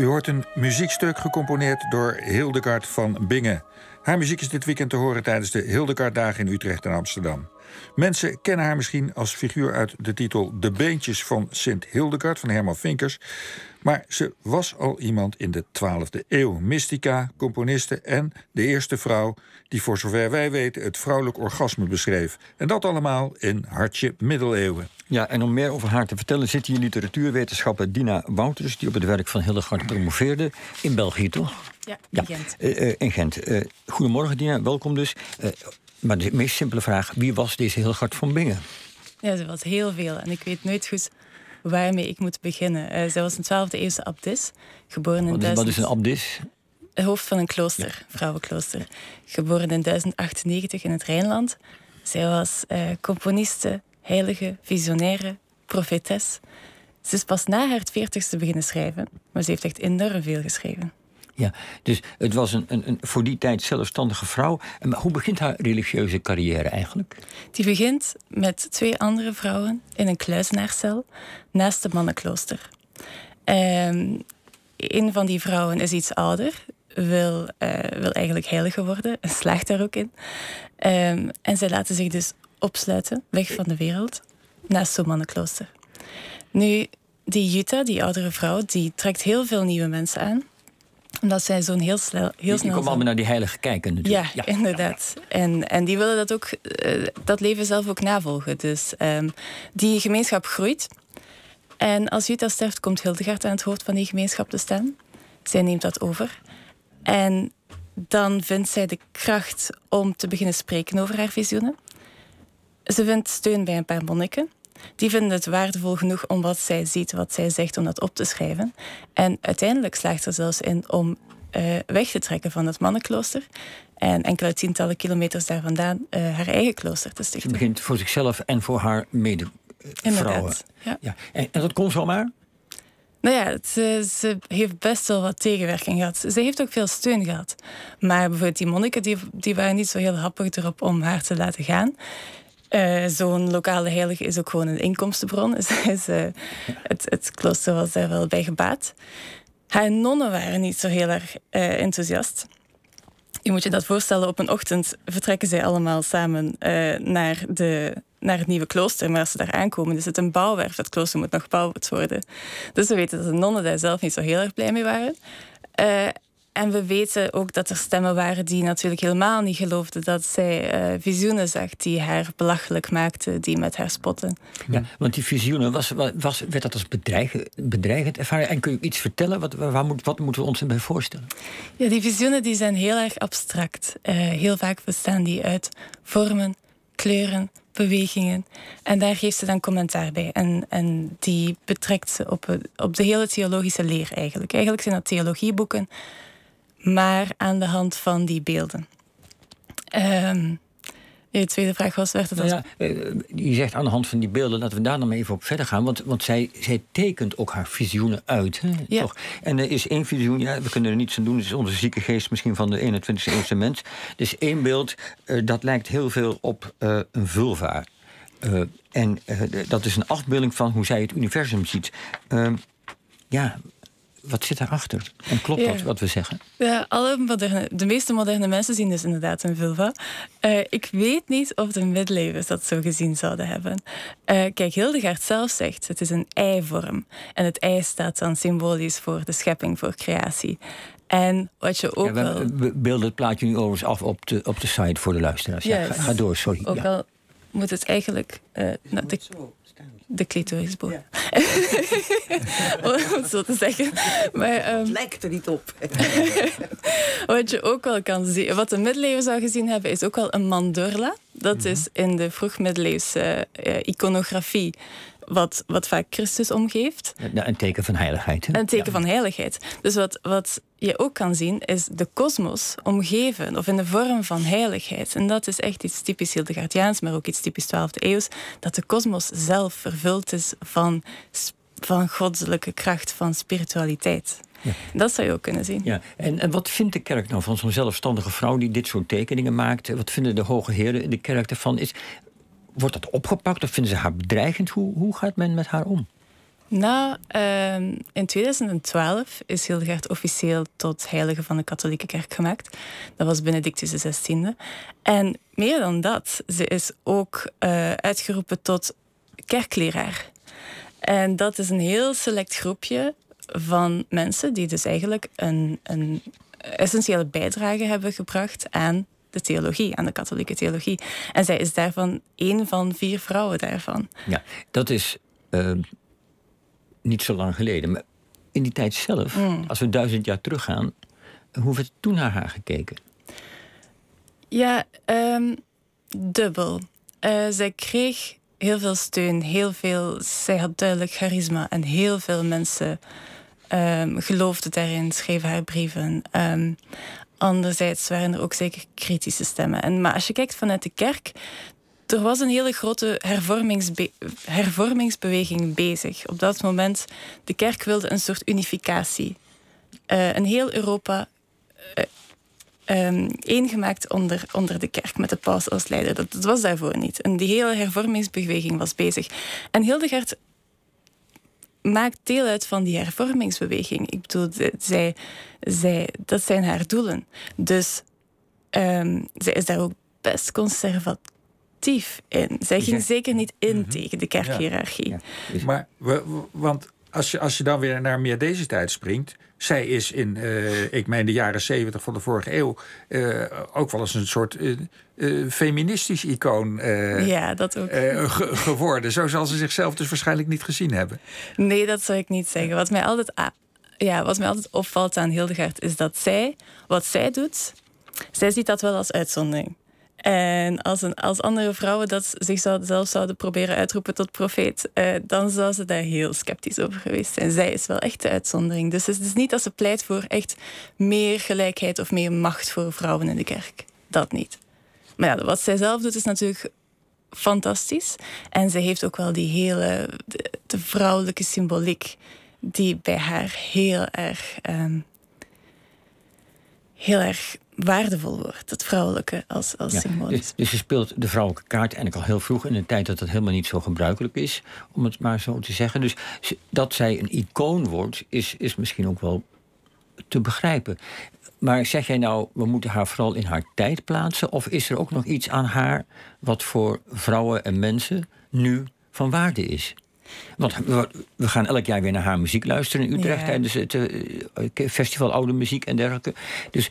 U hoort een muziekstuk gecomponeerd door Hildegard van Bingen. Haar muziek is dit weekend te horen tijdens de Hildegard-dagen in Utrecht en Amsterdam. Mensen kennen haar misschien als figuur uit de titel De Beentjes van Sint Hildegard van Herman Vinkers. Maar ze was al iemand in de 12e eeuw. Mystica, componiste en de eerste vrouw die voor zover wij weten het vrouwelijk orgasme beschreef. En dat allemaal in hartje middeleeuwen. Ja, en om meer over haar te vertellen zit hier literatuurwetenschapper Dina Wouters... die op het werk van Hildegard promoveerde. In België, toch? Ja, in Gent. Uh, uh, in Gent. Uh, goedemorgen, Dina. Welkom dus. Maar de meest simpele vraag, wie was deze Hildegard van Bingen? Ja, ze was heel veel. En ik weet nooit goed waarmee ik moet beginnen. Uh, zij was een 12e eeuwse abdis, geboren in wat is, Wat is een abdis? Hoofd van een klooster, vrouwenklooster. Geboren in 1098 in het Rijnland. Zij was uh, componiste, heilige, visionaire, profetes. Ze is pas na haar veertigste beginnen schrijven, maar ze heeft echt enorm veel geschreven. Ja, dus het was een, een, een, voor die tijd zelfstandige vrouw. Hoe begint haar religieuze carrière eigenlijk? Die begint met twee andere vrouwen in een kluizenaarscel naast het mannenklooster. Um, een van die vrouwen is iets ouder, wil, uh, wil eigenlijk heilige worden en slaagt daar ook in. Um, en zij laten zich dus opsluiten, weg van de wereld, naast zo'n mannenklooster. Nu, die Jutta, die oudere vrouw, die trekt heel veel nieuwe mensen aan omdat zij zo'n heel, snel, heel die. Die komen allemaal naar die heilige kijken natuurlijk. Ja, inderdaad. En, en die willen dat ook, uh, dat leven zelf ook navolgen. Dus um, die gemeenschap groeit. En als Jutta sterft, komt Hildegard aan het hoofd van die gemeenschap te staan. Zij neemt dat over. En dan vindt zij de kracht om te beginnen spreken over haar visioenen. Ze vindt steun bij een paar monniken. Die vinden het waardevol genoeg om wat zij ziet, wat zij zegt, om dat op te schrijven. En uiteindelijk slaagt er zelfs in om uh, weg te trekken van het mannenklooster. En enkele tientallen kilometers daar vandaan uh, haar eigen klooster te stichten. Ze begint voor zichzelf en voor haar medevrouwen. Ja. ja. En, en dat kon zomaar? Nou ja, het, ze heeft best wel wat tegenwerking gehad. Ze heeft ook veel steun gehad. Maar bijvoorbeeld die monniken die, die waren niet zo heel happig erop om haar te laten gaan. Uh, Zo'n lokale heilige is ook gewoon een inkomstenbron. Dus, uh, het, klooster was daar wel bij gebaat. Haar nonnen waren niet zo heel erg uh, enthousiast. Je moet je dat voorstellen, op een ochtend vertrekken zij allemaal samen naar, de, naar het nieuwe klooster. Maar als ze daar aankomen, is het een bouwwerf. Dat klooster moet nog gebouwd worden. Dus we weten dat de nonnen daar zelf niet zo heel erg blij mee waren. En we weten ook dat er stemmen waren die natuurlijk helemaal niet geloofden dat zij uh, visioenen zag die haar belachelijk maakten, die met haar spotten. Ja, want die visioenen, was, was, werd dat als bedreigend, bedreigend ervaren? En kun je iets vertellen? Wat, waar moet, wat moeten we ons erbij voorstellen? Ja, die visioenen die zijn heel erg abstract. Uh, heel vaak bestaan die uit vormen, kleuren, bewegingen. En daar geeft ze dan commentaar bij. En, en die betrekt ze op, op de hele theologische leer eigenlijk. Eigenlijk zijn dat theologieboeken maar aan de hand van die beelden. Um, de tweede vraag was, werd het nou ja, eh, Je zegt aan de hand van die beelden, laten we daar dan maar even op verder gaan. Want, want zij, zij tekent ook haar visioenen uit. Hè, ja. toch? En er is één visioen, ja, we kunnen er niets aan doen. Het is onze zieke geest misschien van de 21e eeuwse mens. Dus één beeld, uh, dat lijkt heel veel op uh, een vulva. en dat is een afbeelding van hoe zij het universum ziet. Ehm, ja, wat zit daarachter? En klopt ja. dat wat we zeggen? Ja, alle moderne, de meeste moderne mensen zien dus inderdaad een vulva. Uh, ik weet niet of de middeleeuwers dat zo gezien zouden hebben. Uh, kijk, Hildegard zelf zegt het is een eivorm. En het ei staat dan symbolisch voor de schepping, voor creatie. En wat je ook ja, we, we beelden het plaatje nu overigens af op de, op de site voor de luisteraars. Ja, ga, ga, door, sorry. Ook al moet het eigenlijk... Uh, nou, de, de clitorisboor. Ja. Om het zo te zeggen. Maar, um, lijkt er niet op. wat je ook wel kan zien, wat de middeleeuwen zou gezien hebben, is ook wel een mandorla. Dat mm -hmm. is in de vroegmiddeleeuwse uh, iconografie wat, wat vaak Christus omgeeft. Ja, een teken van heiligheid. Hè? Een teken ja. van heiligheid. Dus wat, wat je ook kan zien, is de kosmos omgeven, of in de vorm van heiligheid. En dat is echt iets typisch Hildegardiaans, maar ook iets typisch 12e eeuws, dat de kosmos zelf vervuld is van, van goddelijke kracht, van spiritualiteit. Ja. Dat zou je ook kunnen zien. Ja. En, en wat vindt de kerk nou van zo'n zelfstandige vrouw die dit soort tekeningen maakt? Wat vinden de hoge heren in de kerk ervan? Is, wordt dat opgepakt of vinden ze haar bedreigend? Hoe, hoe gaat men met haar om? Nou, in 2012 is Hildegard officieel tot heilige van de katholieke kerk gemaakt. Dat was Benedictus XVI. En meer dan dat, ze is ook uh, uitgeroepen tot kerkleraar. En dat is een heel select groepje van mensen die dus eigenlijk een, een essentiële bijdrage hebben gebracht aan de theologie, aan de katholieke theologie. En zij is daarvan één van vier vrouwen daarvan. Ja, dat is uh, niet zo lang geleden. Maar in die tijd zelf, mm. als we duizend jaar teruggaan, hoe werd toen naar haar gekeken? Ja, um, dubbel. Uh, zij kreeg heel veel steun, heel veel. Zij had duidelijk charisma en heel veel mensen um, geloofden daarin, schreven haar brieven. Um, anderzijds waren er ook zeker kritische stemmen. En, maar als je kijkt vanuit de kerk, er was een hele grote hervormingsbe hervormingsbeweging bezig. Op dat moment, de kerk wilde een soort unificatie. Uh, een heel Europa uh, um, eengemaakt onder, onder de kerk met de paus als leider. Dat, dat, was daarvoor niet. En die hele hervormingsbeweging was bezig. En Hildegard maakt deel uit van die hervormingsbeweging. Ik bedoel, zij, zij, dat zijn haar doelen. Dus um, zij is daar ook best conservatief in. Zij ging zeker niet in mhm. tegen de kerkhierarchie. Ja. Maar, want als je, als je dan weer naar meer deze tijd springt. Zij is in, uh, ik meen de jaren zeventig van de vorige eeuw, uh, ook wel eens een soort uh, feministisch icoon ja, dat ook. Ge geworden. Zo zal ze zichzelf dus waarschijnlijk niet gezien hebben. Nee, dat zou ik niet zeggen. Wat mij altijd, ja, wat mij altijd opvalt aan Hildegard is dat zij, wat zij doet, zij ziet dat wel als uitzondering. En als, een, als andere vrouwen dat zichzelf zouden proberen uitroepen tot profeet, eh, dan zou ze daar heel sceptisch over geweest zijn. Zij is wel echt de uitzondering. Dus het is niet dat ze pleit voor echt meer gelijkheid of meer macht voor vrouwen in de kerk. Dat niet. Maar ja, wat zij zelf doet is natuurlijk fantastisch. En ze heeft ook wel die hele de, vrouwelijke symboliek die bij haar heel erg, um, heel erg waardevol wordt, het vrouwelijke als, als ja, symbool. Dus, dus je speelt de vrouwelijke kaart eigenlijk al heel vroeg in een tijd dat dat helemaal niet zo gebruikelijk is, om het maar zo te zeggen. Dus dat zij een icoon wordt, is, is misschien ook wel te begrijpen. Maar zeg jij nou, we moeten haar vooral in haar tijd plaatsen? Of is er ook nog iets aan haar wat voor vrouwen en mensen nu van waarde is? Want we gaan elk jaar weer naar haar muziek luisteren in Utrecht tijdens het uh, festival Oude Muziek en dergelijke. Dus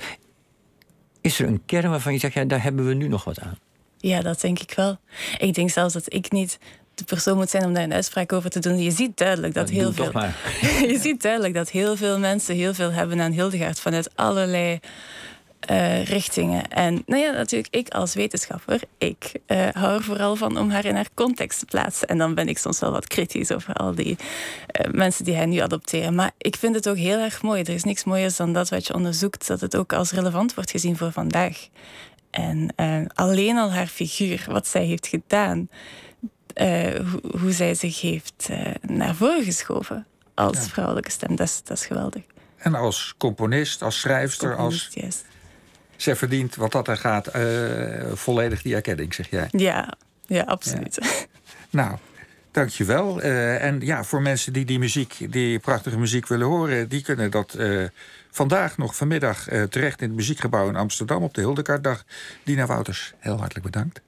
is er een kern waarvan je zegt, ja, daar hebben we nu nog wat aan? Ja, dat denk ik wel. Ik denk zelfs dat ik niet de persoon moet zijn om daar een uitspraak over te doen. Je ziet duidelijk dat heel veel. je ziet duidelijk dat heel veel mensen heel veel hebben aan Hildegard vanuit allerlei uh, richtingen. En nou ja, natuurlijk, ik als wetenschapper, ik uh, hou er vooral van om haar in haar context te plaatsen. En dan ben ik soms wel wat kritisch over al die uh, mensen die hij nu adopteren. Maar ik vind het ook heel erg mooi. Er is niks mooiers dan dat wat je onderzoekt, dat het ook als relevant wordt gezien voor vandaag. En alleen al haar figuur, wat zij heeft gedaan, hoe, hoe, zij zich heeft naar voren geschoven als vrouwelijke stem, dat is, dat is geweldig. En als componist, als schrijfster, als zij verdient wat dat er gaat uh, volledig die erkenning, zeg jij. Ja, ja absoluut. Ja. Nou, dankjewel. Uh, en ja, voor mensen die die muziek, die prachtige muziek willen horen, die kunnen dat uh, vandaag nog vanmiddag terecht in het muziekgebouw in Amsterdam op de Hildekaartdag. Dina Wouters, heel hartelijk bedankt.